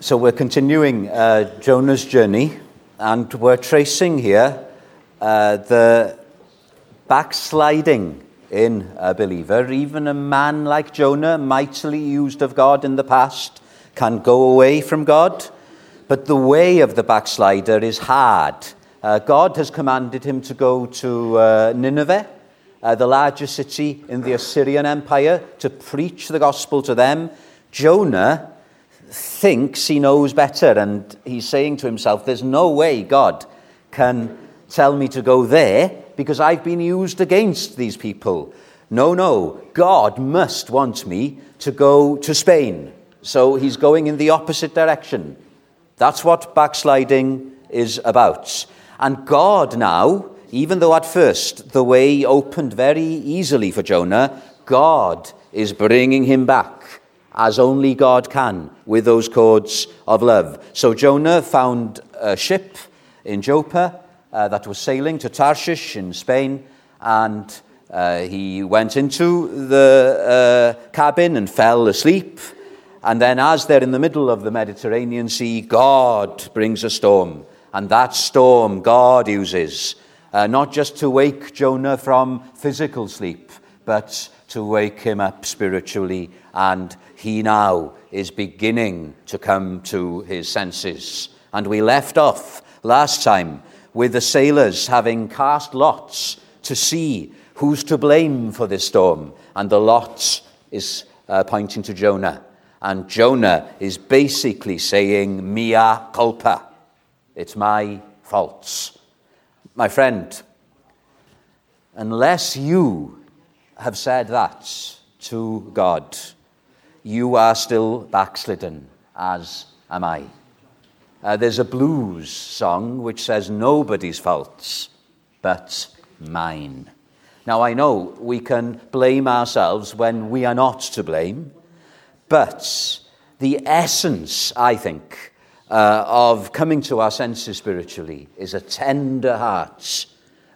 So we're continuing uh, Jonah's journey, and we're tracing here uh, the backsliding in a believer. Even a man like Jonah, mightily used of God in the past, can go away from God, but the way of the backslider is hard. Uh, God has commanded him to go to uh, Nineveh, uh, the largest city in the Assyrian Empire, to preach the gospel to them. Jonah thinks he knows better, and he's saying to himself, There's no way God can tell me to go there because I've been used against these people. No, no, God must want me to go to Spain. So he's going in the opposite direction. That's what backsliding is about. And God now, even though at first the way opened very easily for Jonah, God is bringing him back as only God can with those cords of love. So Jonah found a ship in Joppa uh, that was sailing to Tarshish in Spain, and uh, he went into the uh, cabin and fell asleep. And then, as they're in the middle of the Mediterranean Sea, God brings a storm. And that storm God uses uh, not just to wake Jonah from physical sleep, but to wake him up spiritually and he now is beginning to come to his senses. And we left off last time with the sailors having cast lots to see who's to blame for this storm. And the lot is uh, pointing to Jonah. And Jonah is basically saying, mea culpa. It's my faults. My friend, unless you have said that to God, you are still backslidden, as am I. Uh, there's a blues song which says, Nobody's faults but mine. Now, I know we can blame ourselves when we are not to blame, but the essence, I think, uh, of coming to our senses spiritually is a tender heart,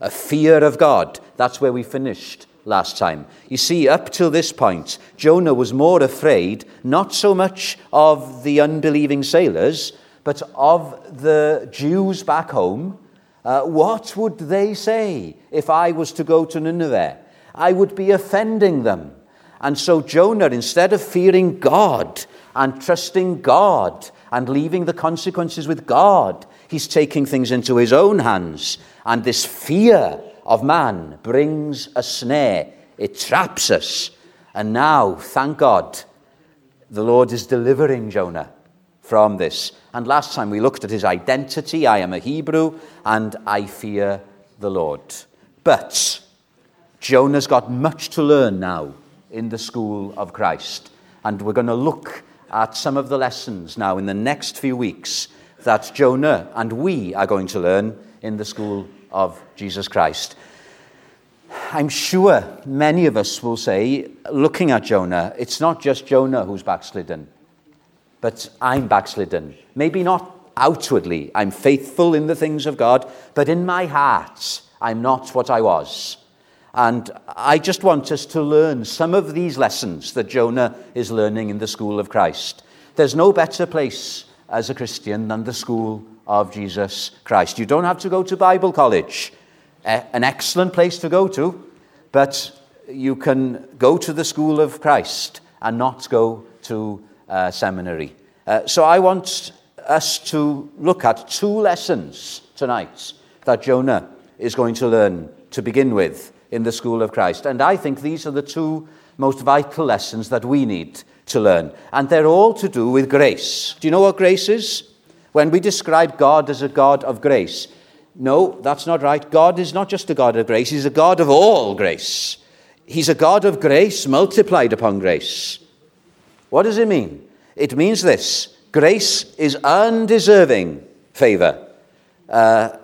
a fear of God. That's where we finished last time. You see, up till this point, Jonah was more afraid not so much of the unbelieving sailors, but of the Jews back home. Uh, what would they say if I was to go to Nineveh? I would be offending them. And so Jonah, instead of fearing God and trusting God and leaving the consequences with God, he's taking things into his own hands. And this fear of man brings a snare, it traps us. And now, thank God, the Lord is delivering Jonah from this. And last time we looked at his identity I am a Hebrew and I fear the Lord. But Jonah's got much to learn now in the school of Christ. And we're going to look at some of the lessons now in the next few weeks that Jonah and we are going to learn in the school of Jesus Christ. I'm sure many of us will say, looking at Jonah, it's not just Jonah who's backslidden, but I'm backslidden. Maybe not outwardly, I'm faithful in the things of God, but in my heart, I'm not what I was. And I just want us to learn some of these lessons that Jonah is learning in the school of Christ. There's no better place as a Christian than the school of Jesus Christ. You don't have to go to Bible college, an excellent place to go to, but you can go to the school of Christ and not go to uh, seminary. Uh, so I want us to look at two lessons tonight that Jonah is going to learn to begin with in the school of Christ. And I think these are the two most vital lessons that we need to learn. And they're all to do with grace. Do you know what grace is? When we describe God as a God of grace, no, that's not right. God is not just a God of grace, He's a God of all grace. He's a God of grace multiplied upon grace. What does it mean? It means this grace is undeserving favor. Uh,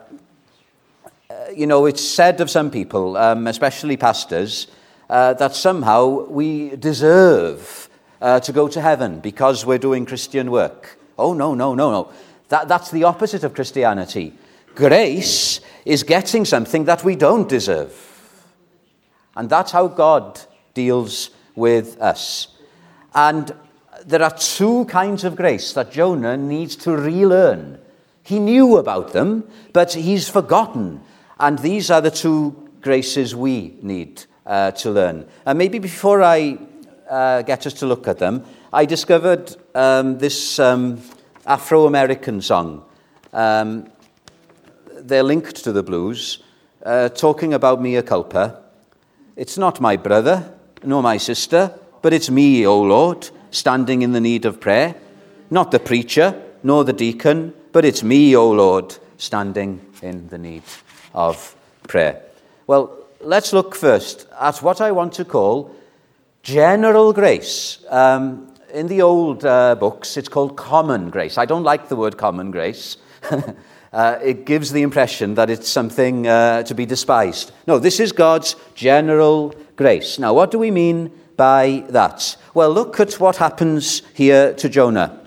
uh, you know, it's said of some people, um, especially pastors, uh, that somehow we deserve uh, to go to heaven because we're doing Christian work. Oh, no, no, no, no. That, that's the opposite of Christianity. Grace is getting something that we don't deserve. And that's how God deals with us. And there are two kinds of grace that Jonah needs to relearn. He knew about them, but he's forgotten. And these are the two graces we need uh, to learn. And maybe before I uh, get us to look at them, I discovered um, this um, Afro American song. Um, they're linked to the blues, uh, talking about mea culpa. It's not my brother, nor my sister, but it's me, O Lord, standing in the need of prayer. Not the preacher, nor the deacon, but it's me, O Lord, standing in the need of prayer. Well, let's look first at what I want to call general grace. Um, in the old uh, books, it's called common grace. I don't like the word common grace. uh, it gives the impression that it's something uh, to be despised. No, this is God's general grace. Now, what do we mean by that? Well, look at what happens here to Jonah.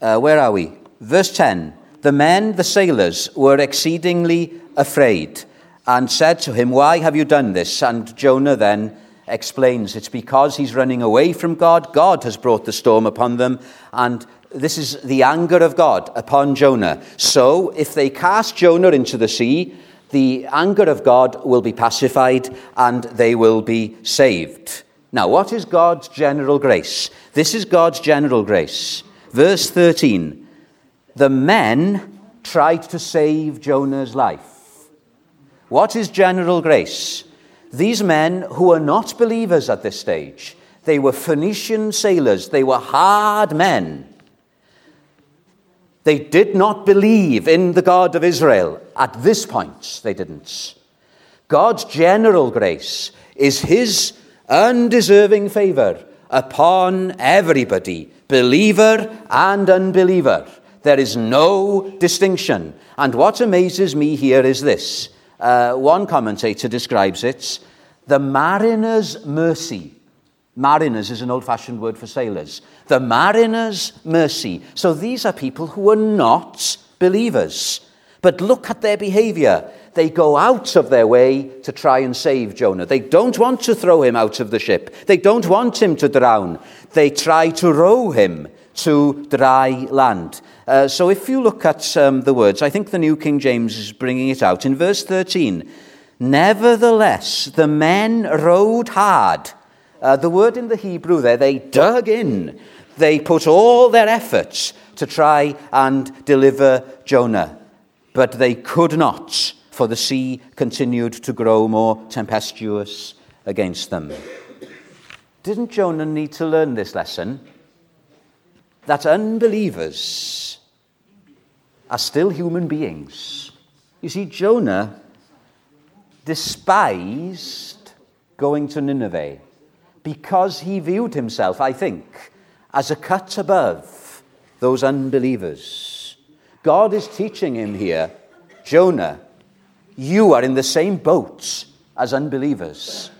Uh, where are we? Verse 10 The men, the sailors, were exceedingly afraid and said to him, Why have you done this? And Jonah then explains it's because he's running away from God. God has brought the storm upon them, and this is the anger of God upon Jonah. So if they cast Jonah into the sea, the anger of God will be pacified and they will be saved. Now, what is God's general grace? This is God's general grace. Verse 13 The men tried to save Jonah's life. What is general grace? These men who were not believers at this stage, they were Phoenician sailors, they were hard men. They did not believe in the God of Israel. At this point, they didn't. God's general grace is His undeserving favor upon everybody, believer and unbeliever. There is no distinction. And what amazes me here is this uh, one commentator describes it the mariner's mercy. Mariners is an old fashioned word for sailors. The mariner's mercy. So these are people who are not believers. But look at their behavior. They go out of their way to try and save Jonah. They don't want to throw him out of the ship. They don't want him to drown. They try to row him to dry land. Uh, so if you look at um, the words, I think the New King James is bringing it out. In verse 13, nevertheless, the men rowed hard. Uh, the word in the Hebrew there, they dug in. They put all their efforts to try and deliver Jonah. But they could not, for the sea continued to grow more tempestuous against them. Didn't Jonah need to learn this lesson? That unbelievers are still human beings. You see, Jonah despised going to Nineveh because he viewed himself, I think, as a cut above those unbelievers. God is teaching him here, Jonah, you are in the same boat as unbelievers.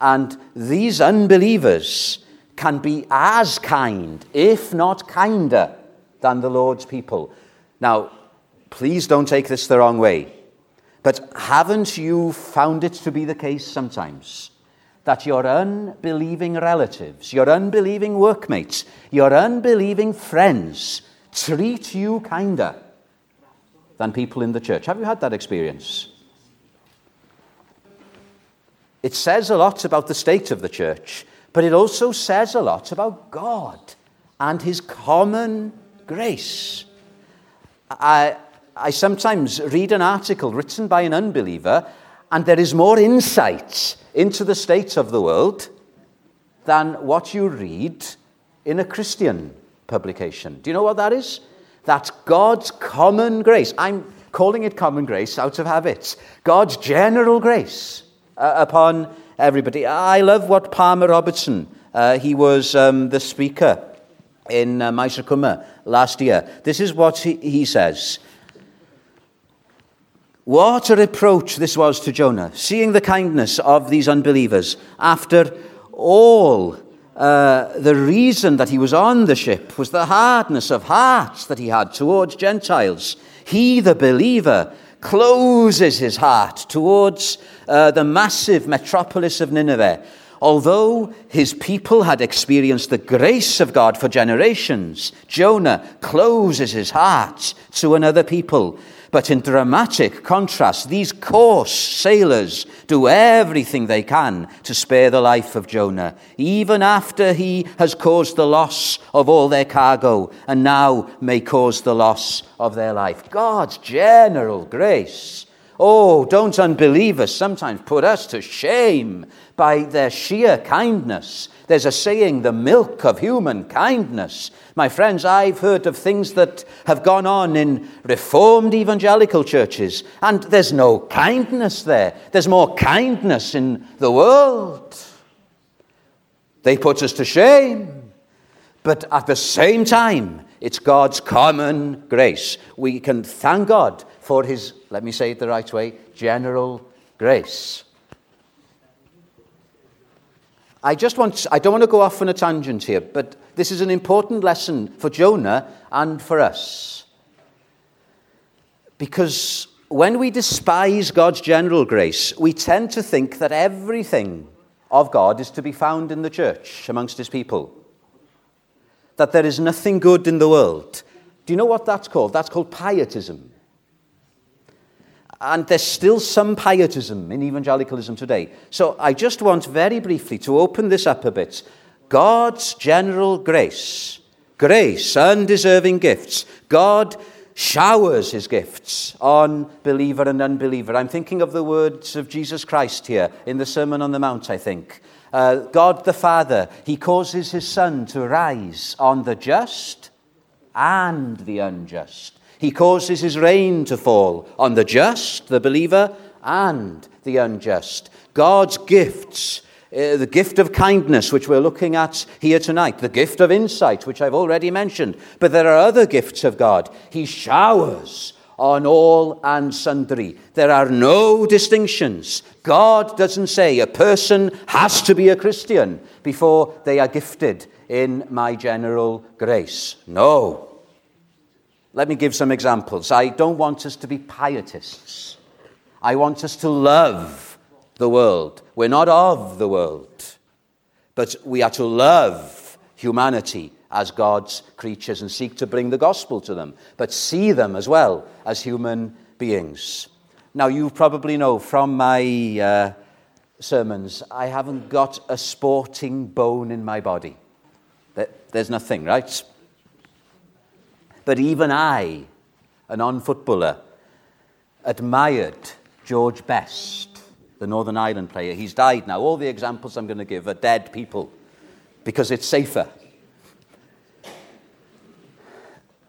And these unbelievers can be as kind, if not kinder, than the Lord's people. Now, please don't take this the wrong way, but haven't you found it to be the case sometimes that your unbelieving relatives, your unbelieving workmates, your unbelieving friends treat you kinder than people in the church? Have you had that experience? It says a lot about the state of the church, but it also says a lot about God and His common grace. I, I sometimes read an article written by an unbeliever, and there is more insight into the state of the world than what you read in a Christian publication. Do you know what that is? That's God's common grace. I'm calling it common grace out of habit. God's general grace uh, upon everybody. I love what Palmer Robertson, uh, he was um, the speaker in uh, Maes last year. This is what he, he says. What a reproach this was to Jonah, seeing the kindness of these unbelievers after all. Uh, the reason that he was on the ship was the hardness of heart that he had towards Gentiles. He, the believer, closes his heart towards uh, the massive metropolis of Nineveh. although his people had experienced the grace of God for generations, Jonah closes his heart to another people but in dramatic contrast, these coarse sailors do everything they can to spare the life of Jonah, even after he has caused the loss of all their cargo and now may cause the loss of their life. God's general grace. Oh, don't unbelievers sometimes put us to shame by their sheer kindness. There's a saying, the milk of human kindness. My friends, I've heard of things that have gone on in reformed evangelical churches, and there's no kindness there. There's more kindness in the world. They put us to shame. But at the same time, it's God's common grace. We can thank God for His, let me say it the right way, general grace. I just want, I don't want to go off on a tangent here, but this is an important lesson for Jonah and for us. Because when we despise God's general grace, we tend to think that everything of God is to be found in the church amongst his people. That there is nothing good in the world. Do you know what that's called? That's called pietism. And there's still some pietism in evangelicalism today. So I just want very briefly to open this up a bit. God's general grace, grace, undeserving gifts. God showers his gifts on believer and unbeliever. I'm thinking of the words of Jesus Christ here in the Sermon on the Mount, I think. Uh, God the Father, he causes his sun to rise on the just and the unjust. He causes his rain to fall on the just, the believer, and the unjust. God's gifts, uh, the gift of kindness, which we're looking at here tonight, the gift of insight, which I've already mentioned, but there are other gifts of God. He showers on all and sundry. There are no distinctions. God doesn't say a person has to be a Christian before they are gifted in my general grace. No. Let me give some examples. I don't want us to be pietists. I want us to love the world. We're not of the world, but we are to love humanity as God's creatures and seek to bring the gospel to them, but see them as well as human beings. Now, you probably know from my uh, sermons, I haven't got a sporting bone in my body. There's nothing, right? But even I, a non footballer, admired George Best, the Northern Ireland player. He's died now. All the examples I'm going to give are dead people because it's safer.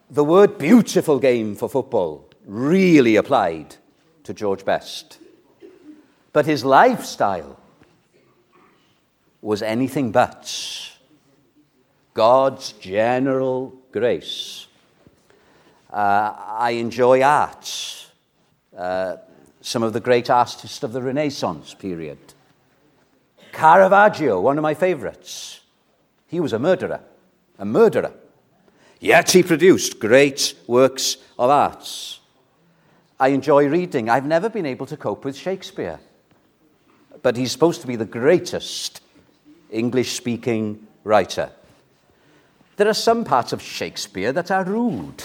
The word beautiful game for football really applied to George Best. But his lifestyle was anything but God's general grace. Uh, I enjoy art. Uh, some of the great artists of the Renaissance period. Caravaggio, one of my favorites. He was a murderer, a murderer. Yet he produced great works of art. I enjoy reading. I've never been able to cope with Shakespeare, but he's supposed to be the greatest English speaking writer. There are some parts of Shakespeare that are rude.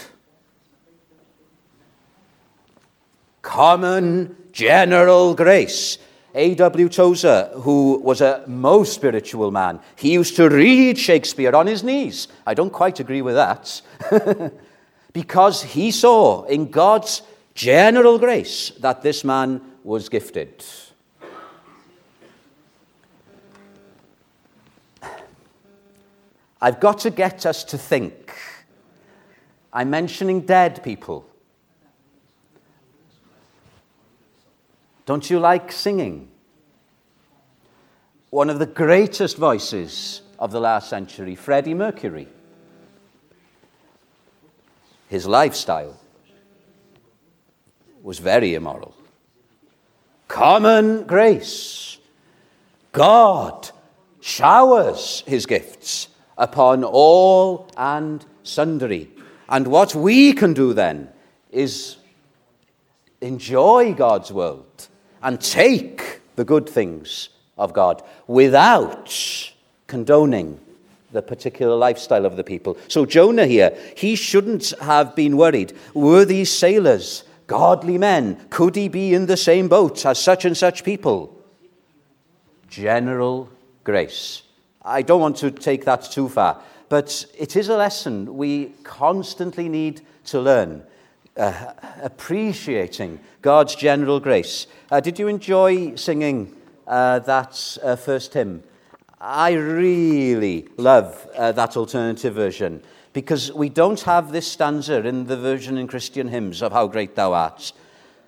common general grace. A.W. Tozer, who was a most spiritual man, he used to read Shakespeare on his knees. I don't quite agree with that. because he saw in God's general grace that this man was gifted. I've got to get us to think. I'm mentioning dead people. Don't you like singing? One of the greatest voices of the last century, Freddie Mercury. His lifestyle was very immoral. Common grace. God showers his gifts upon all and sundry. And what we can do then is enjoy God's world and take the good things of God without condoning the particular lifestyle of the people. So, Jonah here, he shouldn't have been worried. Were these sailors godly men? Could he be in the same boat as such and such people? General grace. I don't want to take that too far, but it is a lesson we constantly need to learn. Uh, appreciating God's general grace. Uh, did you enjoy singing uh, that uh, first hymn? I really love uh, that alternative version because we don't have this stanza in the version in Christian hymns of How Great Thou Art.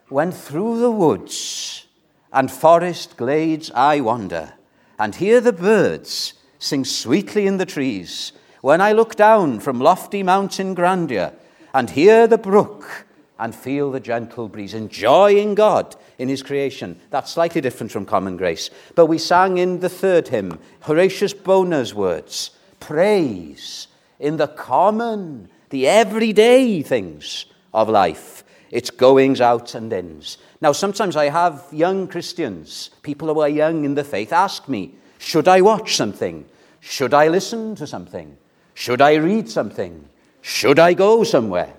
When through the woods and forest glades I wander and hear the birds sing sweetly in the trees, when I look down from lofty mountain grandeur and hear the brook and feel the gentle breeze, enjoying God in his creation. That's slightly different from common grace. But we sang in the third hymn, Horatius Bonar's words, praise in the common, the everyday things of life, its goings out and ins. Now, sometimes I have young Christians, people who are young in the faith, ask me, should I watch something? Should I listen to something? Should I read something? Should I go somewhere?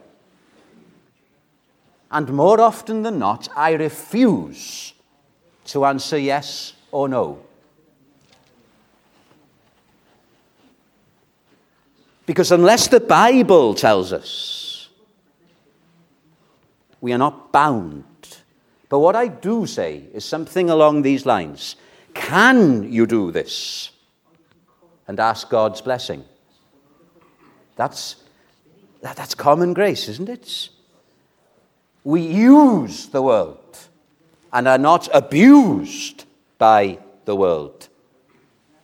And more often than not, I refuse to answer yes or no. Because unless the Bible tells us, we are not bound. But what I do say is something along these lines Can you do this? And ask God's blessing. That's, that, that's common grace, isn't it? we use the world and are not abused by the world.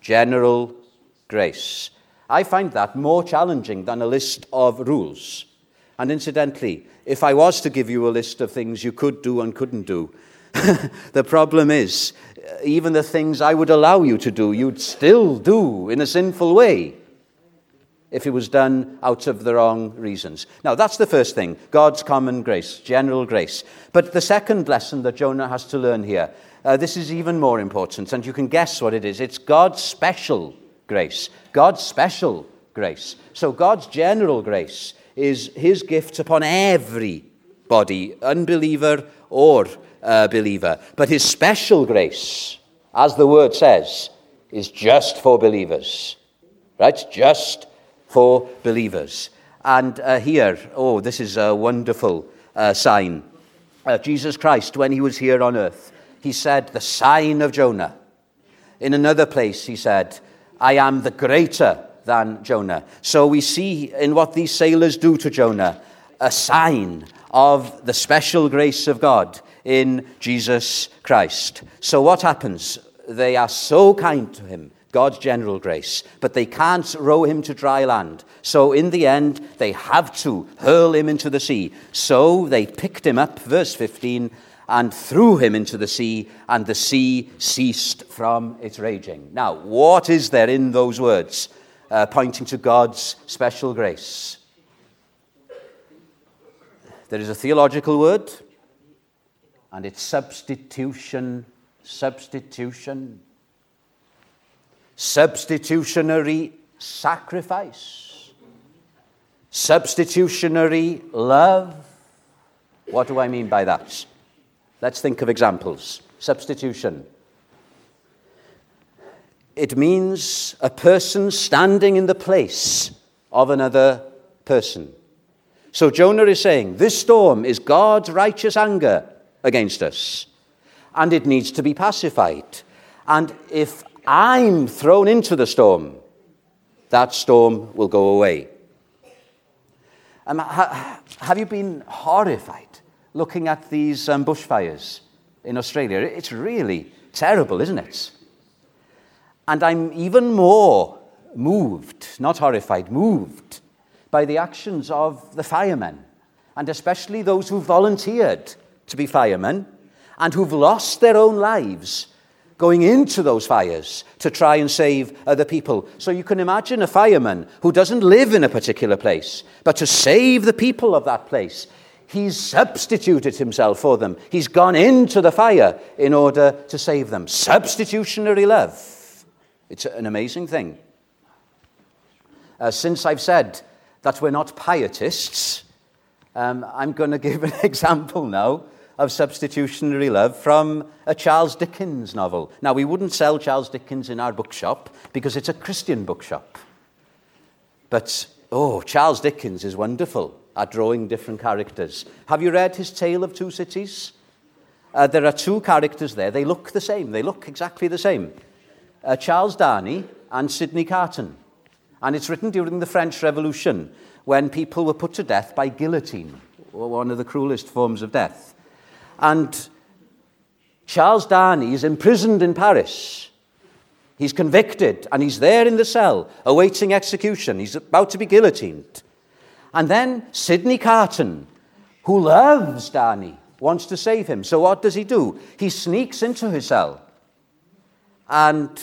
General grace. I find that more challenging than a list of rules. And incidentally, if I was to give you a list of things you could do and couldn't do, the problem is, even the things I would allow you to do, you'd still do in a sinful way if it was done out of the wrong reasons. Now, that's the first thing God's common grace, general grace. But the second lesson that Jonah has to learn here, uh, this is even more important, and you can guess what it is. It's God's special grace. God's special grace. So, God's general grace is his gift upon everybody, unbeliever or uh, believer. But his special grace, as the word says, is just for believers. Right? Just for believers. And uh, here, oh, this is a wonderful uh, sign. Uh, Jesus Christ, when he was here on earth, he said, the sign of Jonah. In another place, he said, I am the greater than Jonah. So we see in what these sailors do to Jonah a sign of the special grace of God in Jesus Christ. So what happens? They are so kind to him God's general grace, but they can't row him to dry land. So in the end, they have to hurl him into the sea. So they picked him up, verse 15, and threw him into the sea, and the sea ceased from its raging. Now, what is there in those words uh, pointing to God's special grace? There is a theological word, and it's substitution. Substitution substitutionary sacrifice, substitutionary love. What do I mean by that? Let's think of examples. Substitution. It means a person standing in the place of another person. So Jonah is saying, This storm is God's righteous anger against us, and it needs to be pacified. And if I'm thrown into the storm, that storm will go away. Um, ha, have you been horrified looking at these um, bushfires in Australia? It's really terrible, isn't it? And I'm even more moved, not horrified, moved by the actions of the firemen, and especially those who volunteered to be firemen and who've lost their own lives going into those fires to try and save other people. So you can imagine a fireman who doesn't live in a particular place, but to save the people of that place, He's substituted himself for them. He's gone into the fire in order to save them. Substitutionary love. It's an amazing thing. Uh, since I've said that we're not pietists, um, I'm going to give an example now of substitutionary love from a Charles Dickens novel. Now, we wouldn't sell Charles Dickens in our bookshop because it's a Christian bookshop. But, oh, Charles Dickens is wonderful at drawing different characters. Have you read his Tale of Two Cities? Uh, there are two characters there. They look the same. They look exactly the same. Uh, Charles Darnay and Sidney Carton. And it's written during the French Revolution when people were put to death by guillotine, one of the cruelest forms of death. And Charles Darnay is imprisoned in Paris. He's convicted and he's there in the cell awaiting execution. He's about to be guillotined. And then Sidney Carton, who loves Darnay, wants to save him. So what does he do? He sneaks into his cell and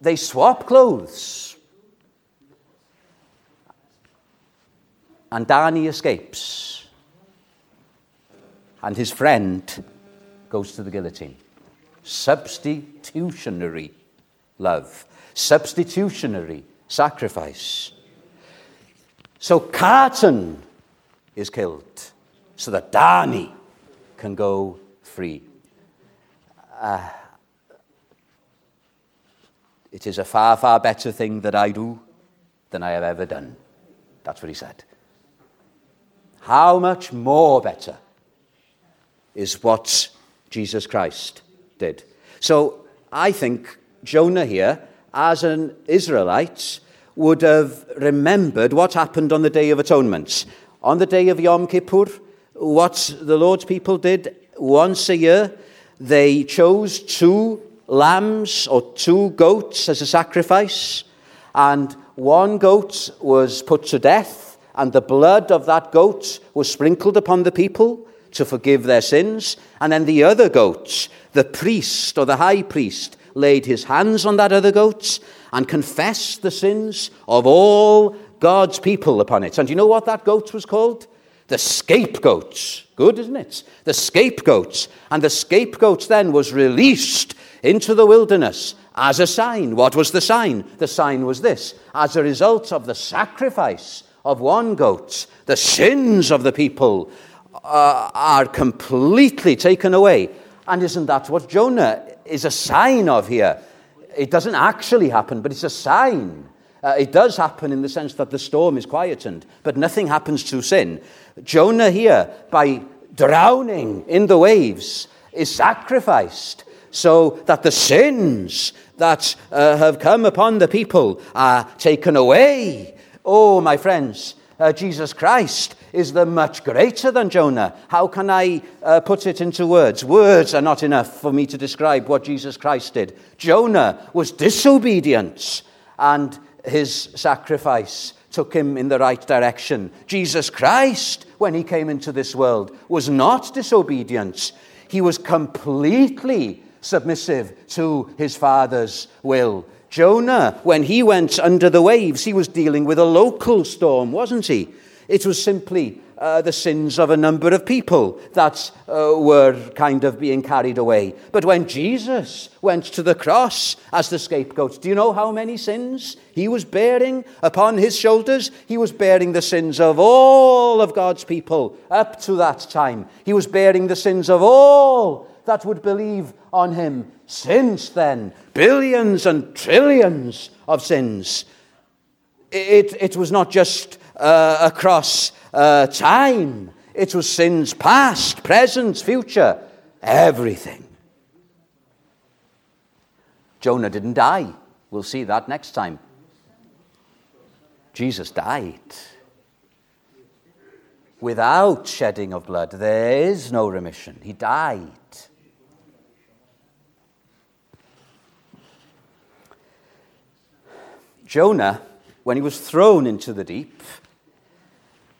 they swap clothes. And Darnay escapes. And his friend goes to the guillotine. Substitutionary love, substitutionary sacrifice. So Carton is killed so that Darnay can go free. Uh, it is a far, far better thing that I do than I have ever done. That's what he said. How much more better is what Jesus Christ did. So I think Jonah here, as an Israelite, would have remembered what happened on the Day of Atonement. On the day of Yom Kippur, what the Lord's people did once a year, they chose two lambs or two goats as a sacrifice, and one goat was put to death, and the blood of that goat was sprinkled upon the people to forgive their sins, and then the other goat, the priest or the high priest, laid his hands on that other goat and confessed the sins of all God's people upon it. And you know what that goat was called? The scapegoat. Good, isn't it? The scapegoat. And the scapegoat then was released into the wilderness as a sign. What was the sign? The sign was this as a result of the sacrifice of one goat, the sins of the people uh, are completely taken away. And isn't that what Jonah is a sign of here? it doesn't actually happen, but it's a sign. Uh, it does happen in the sense that the storm is quietened, but nothing happens to sin. Jonah here, by drowning in the waves, is sacrificed so that the sins that uh, have come upon the people are taken away. Oh, my friends, uh, Jesus Christ is the much greater than Jonah. How can I uh, put it into words? Words are not enough for me to describe what Jesus Christ did. Jonah was disobedient, and his sacrifice took him in the right direction. Jesus Christ, when he came into this world, was not disobedient. He was completely submissive to his Father's will. Jonah, when he went under the waves, he was dealing with a local storm, wasn't he? It was simply uh, the sins of a number of people that uh, were kind of being carried away. But when Jesus went to the cross as the scapegoat, do you know how many sins he was bearing upon his shoulders? He was bearing the sins of all of God's people up to that time. He was bearing the sins of all that would believe on him since then. Billions and trillions of sins. It, it was not just uh, across uh, time. It was sins past, present, future, everything. Jonah didn't die. We'll see that next time. Jesus died. Without shedding of blood, there is no remission. He died. Jonah, when he was thrown into the deep,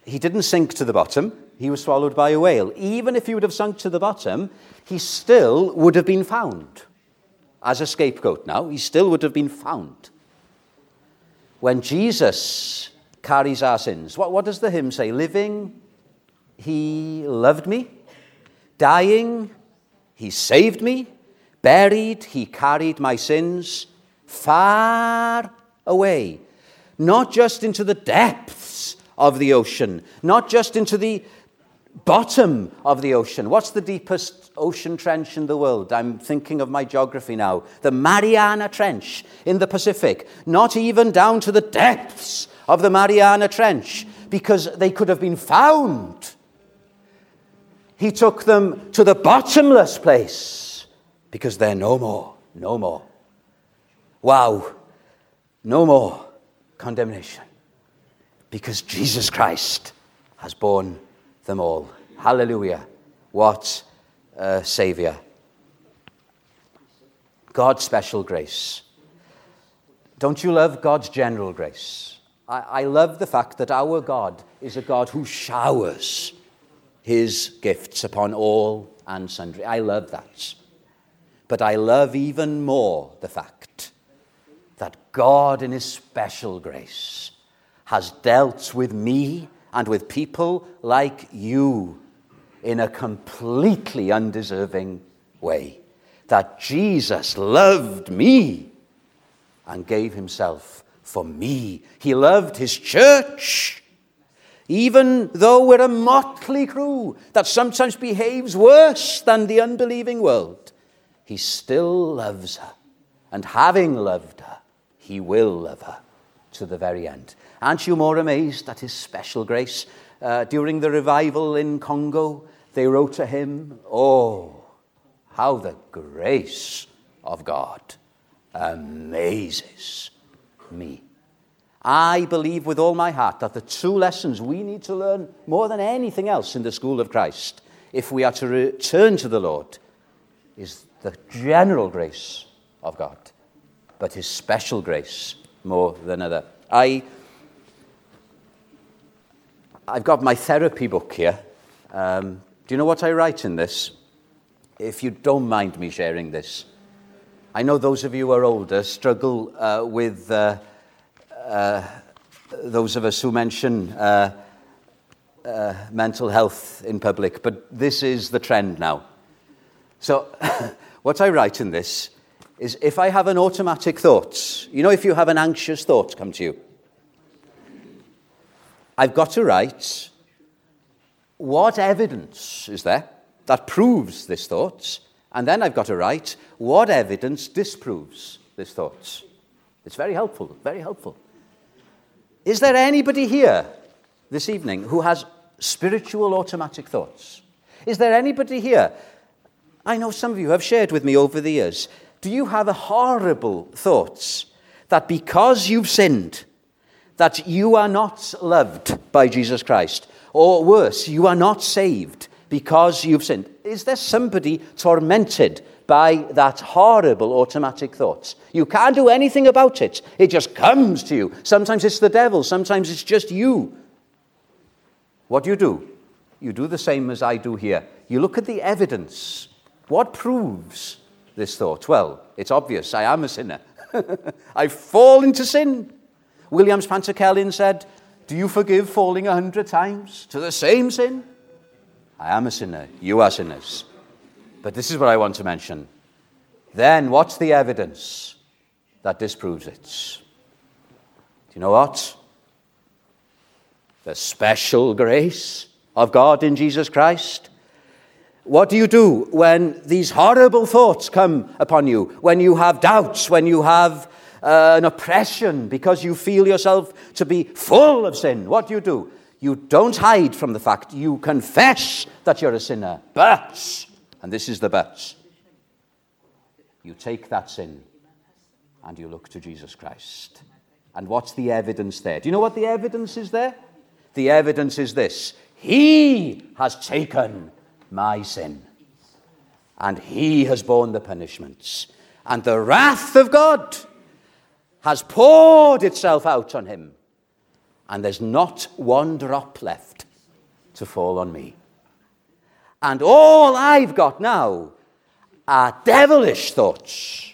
he didn't sink to the bottom. He was swallowed by a whale. Even if he would have sunk to the bottom, he still would have been found. As a scapegoat now, he still would have been found. When Jesus carries our sins, what, what does the hymn say? Living He loved me. Dying, He saved me. Buried, He carried my sins far away. Not just into the depths of the ocean, not just into the bottom of the ocean. What's the deepest ocean trench in the world? I'm thinking of my geography now. The Mariana Trench in the Pacific. Not even down to the depths of the Mariana Trench, because they could have been found. He took them to the bottomless place, because they're no more, no more. Wow, no more condemnation, because Jesus Christ has borne them all. Hallelujah. What a Savior. God's special grace. Don't you love God's general grace? I, I love the fact that our God is a God who showers his gifts upon all and sundry. I love that. But I love even more the fact that God, in his special grace, has dealt with me and with people like you in a completely undeserving way. That Jesus loved me and gave himself for me. He loved his church. Even though we're a motley crew that sometimes behaves worse than the unbelieving world, he still loves her. And having loved her, he will love her to the very end. Aren't you more amazed at his special grace? Uh, during the revival in Congo, they wrote to him, Oh, how the grace of God amazes me. I believe with all my heart that the two lessons we need to learn more than anything else in the school of Christ, if we are to return to the Lord, is the general grace of God, but his special grace more than other. I, I've got my therapy book here. Um, do you know what I write in this? If you don't mind me sharing this. I know those of you who are older struggle uh, with uh, uh, those of us who mention uh, uh, mental health in public, but this is the trend now. So, what I write in this is if I have an automatic thought, you know, if you have an anxious thought come to you, I've got to write what evidence is there that proves this thought, and then I've got to write what evidence disproves this thought. It's very helpful, very helpful. Is there anybody here this evening who has spiritual automatic thoughts? Is there anybody here? I know some of you have shared with me over the years. Do you have horrible thoughts that because you've sinned, that you are not loved by Jesus Christ? Or worse, you are not saved because you've sinned? Is there somebody tormented by that horrible automatic thoughts. You can't do anything about it. It just comes to you. Sometimes it's the devil, sometimes it's just you. What do you do? You do the same as I do here. You look at the evidence. What proves this thought? Well, it's obvious. I am a sinner. I fall into sin. Williams Pantycelyn said, Do you forgive falling a hundred times to the same sin? I am a sinner. You are sinners. But this is what I want to mention. Then, what's the evidence that disproves it? Do you know what? The special grace of God in Jesus Christ. What do you do when these horrible thoughts come upon you? When you have doubts, when you have uh, an oppression because you feel yourself to be full of sin? What do you do? You don't hide from the fact, you confess that you're a sinner. But and this is the but. You take that sin and you look to Jesus Christ. And what's the evidence there? Do you know what the evidence is there? The evidence is this He has taken my sin, and He has borne the punishments. And the wrath of God has poured itself out on Him, and there's not one drop left to fall on me. And all I've got now are devilish thoughts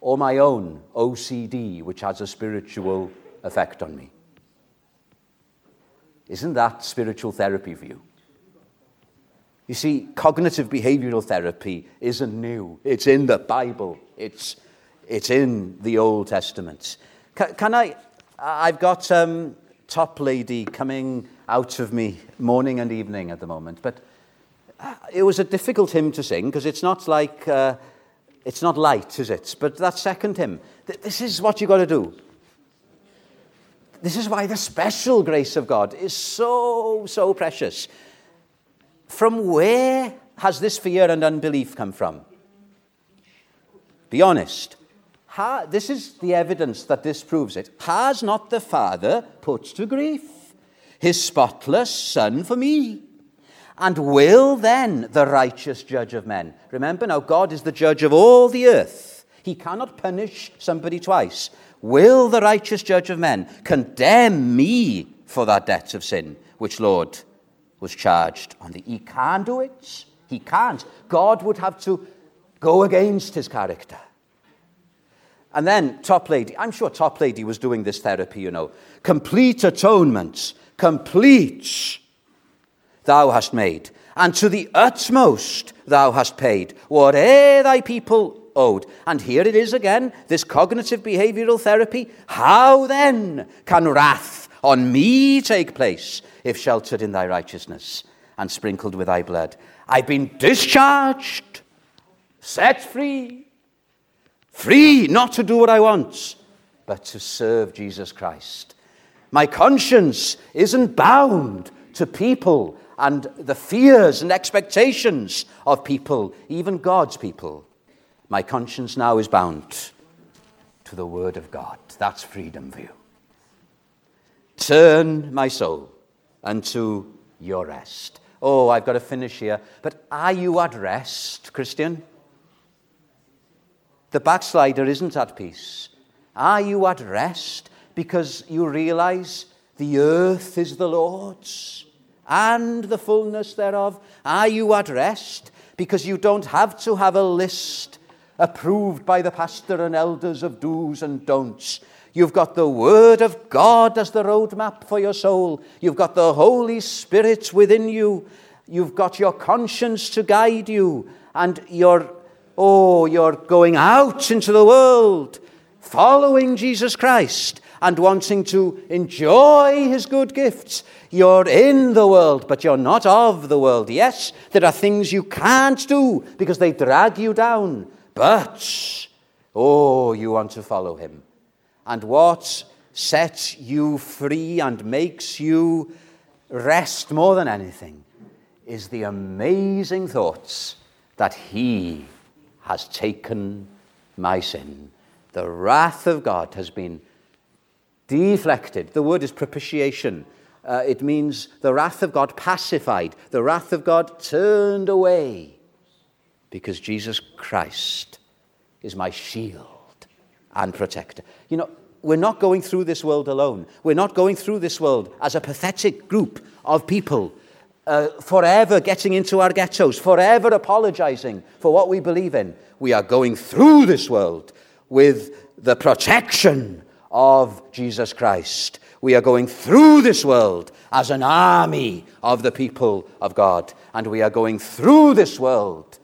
or my own OCD, which has a spiritual effect on me. Isn't that spiritual therapy for you? You see, cognitive behavioral therapy isn't new. It's in the Bible. It's, it's in the Old Testament. Can, can I? I've got um, Toplady coming out of me morning and evening at the moment, but uh, it was a difficult hymn to sing because it's not like uh, it's not light, is it? But that second hymn, th- this is what you've got to do. This is why the special grace of God is so, so precious. From where has this fear and unbelief come from? Be honest. Ha, this is the evidence that this proves it. Has not the Father put to grief his spotless Son for me? And will then the righteous judge of men? Remember now, God is the judge of all the earth. He cannot punish somebody twice. Will the righteous judge of men condemn me for that debt of sin which Lord was charged on the? He can't do it. He can't. God would have to go against his character. And then Toplady, I'm sure Toplady was doing this therapy, you know. Complete atonement, complete, thou hast made, and to the utmost thou hast paid, whate'er thy people owed. And here it is again, this cognitive behavioral therapy. How then can wrath on me take place if sheltered in thy righteousness and sprinkled with thy blood? I've been discharged, set free, free not to do what I want, but to serve Jesus Christ. My conscience isn't bound to people and the fears and expectations of people, even God's people. My conscience now is bound to the Word of God. That's freedom for you. Turn my soul unto your rest. Oh, I've got to finish here. But are you at rest, Christian? The backslider isn't at peace. Are you at rest because you realize the earth is the Lord's and the fullness thereof? Are you at rest because you don't have to have a list approved by the pastor and elders of do's and don'ts. You've got the Word of God as the roadmap for your soul. You've got the Holy Spirit within you. You've got your conscience to guide you. And you're, oh, you're going out into the world, following Jesus Christ and wanting to enjoy his good gifts. You're in the world, but you're not of the world. Yes, there are things you can't do because they drag you down. But, oh, you want to follow him. And what sets you free and makes you rest more than anything is the amazing thoughts that he has taken my sin. The wrath of God has been deflected. The word is propitiation. Uh, it means the wrath of God pacified, the wrath of God turned away because Jesus Christ is my shield and protector. You know, we're not going through this world alone. We're not going through this world as a pathetic group of people uh, forever getting into our ghettos, forever apologizing for what we believe in. We are going through this world with the protection of Jesus Christ. We are going through this world as an army of the people of God. And we are going through this world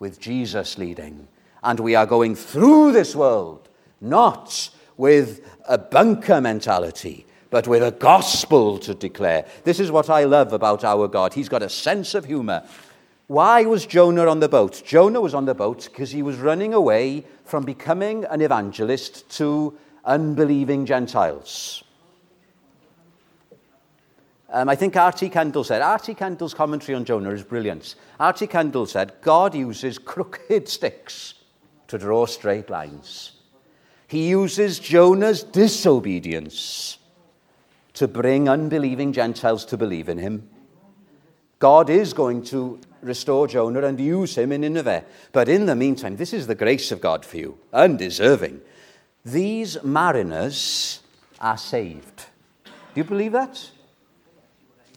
with Jesus leading. And we are going through this world not with a bunker mentality, but with a gospel to declare. This is what I love about our God. He's got a sense of humor. Why was Jonah on the boat? Jonah was on the boat because he was running away from becoming an evangelist to unbelieving Gentiles. Um, I think R.T. Kendall said, R.T. Kendall's commentary on Jonah is brilliant. R.T. Kendall said, God uses crooked sticks to draw straight lines. He uses Jonah's disobedience to bring unbelieving Gentiles to believe in him. God is going to restore Jonah and use him in Nineveh. But in the meantime, this is the grace of God for you, undeserving. These mariners are saved. Do you believe that?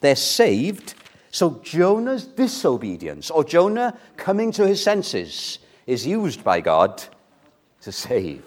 They're saved. So Jonah's disobedience, or Jonah coming to his senses, is used by God to save.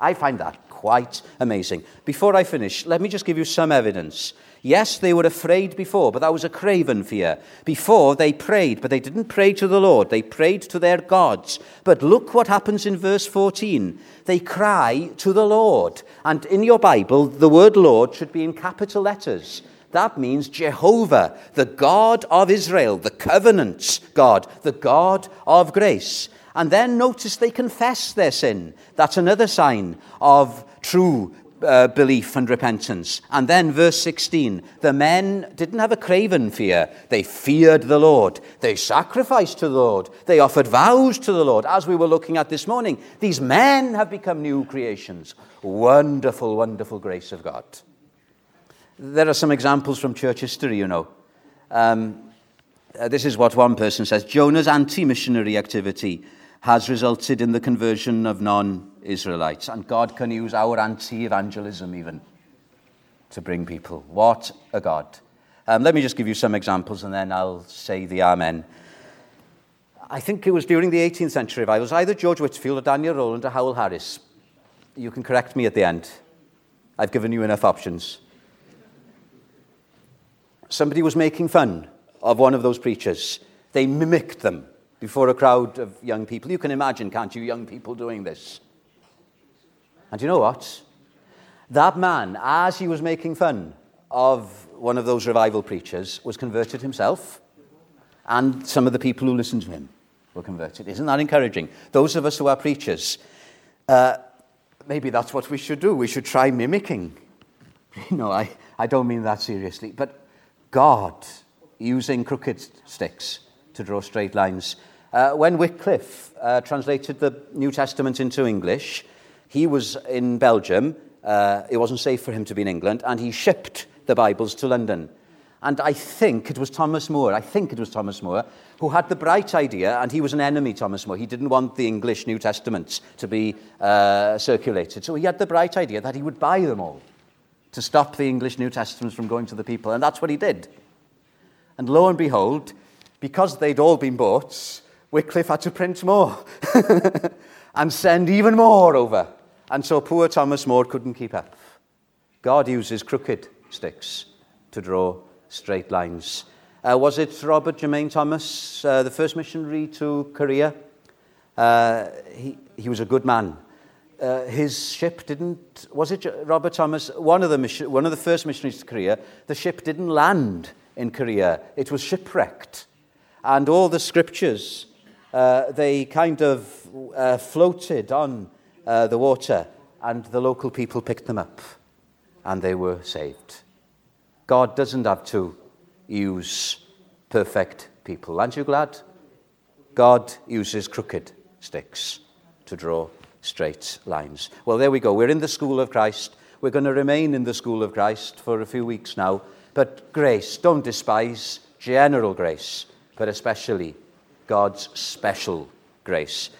I find that quite amazing. Before I finish, let me just give you some evidence. Yes, they were afraid before, but that was a craven fear. Before, they prayed, but they didn't pray to the Lord. They prayed to their gods. But look what happens in verse 14. They cry to the Lord. And in your Bible, the word Lord should be in capital letters. That means Jehovah, the God of Israel, the covenant God, the God of grace. And then notice they confess their sin. That's another sign of true uh, belief and repentance. And then, verse 16 the men didn't have a craven fear. They feared the Lord. They sacrificed to the Lord. They offered vows to the Lord, as we were looking at this morning. These men have become new creations. Wonderful, wonderful grace of God. There are some examples from church history, you know. Um, uh, this is what one person says Jonah's anti missionary activity has resulted in the conversion of non Israelites. And God can use our anti evangelism even to bring people. What a God. Um, let me just give you some examples and then I'll say the Amen. I think it was during the 18th century revivals, either George Whitefield or Daniel Rowland or Howell Harris. You can correct me at the end. I've given you enough options. Somebody was making fun of one of those preachers. They mimicked them before a crowd of young people. You can imagine, can't you, young people doing this? And you know what? That man, as he was making fun of one of those revival preachers, was converted himself. And some of the people who listened to him were converted. Isn't that encouraging? Those of us who are preachers, uh, maybe that's what we should do. We should try mimicking. You know, I, I don't mean that seriously. But God using crooked sticks to draw straight lines. Uh, when Wycliffe uh, translated the New Testament into English, he was in Belgium. Uh, it wasn't safe for him to be in England, and he shipped the Bibles to London. And I think it was Thomas More, I think it was Thomas More, who had the bright idea, and he was an enemy, Thomas More. He didn't want the English New Testaments to be uh, circulated. So he had the bright idea that he would buy them all to stop the English New Testaments from going to the people. And that's what he did. And lo and behold, because they'd all been bought, Wycliffe had to print more and send even more over. And so poor Thomas More couldn't keep up. God uses crooked sticks to draw straight lines. Uh, was it Robert Jermain Thomas, uh, the first missionary to Korea? Uh, he, he was a good man. Uh, his ship didn't, was it Robert Thomas, one of, the mission, one of the first missionaries to Korea, the ship didn't land in Korea. It was shipwrecked. And all the scriptures, uh, they kind of uh, floated on uh, the water, and the local people picked them up, and they were saved. God doesn't have to use perfect people. Aren't you glad? God uses crooked sticks to draw straight lines. Well, there we go. We're in the school of Christ. We're going to remain in the school of Christ for a few weeks now. But grace, don't despise general grace, but especially God's special grace.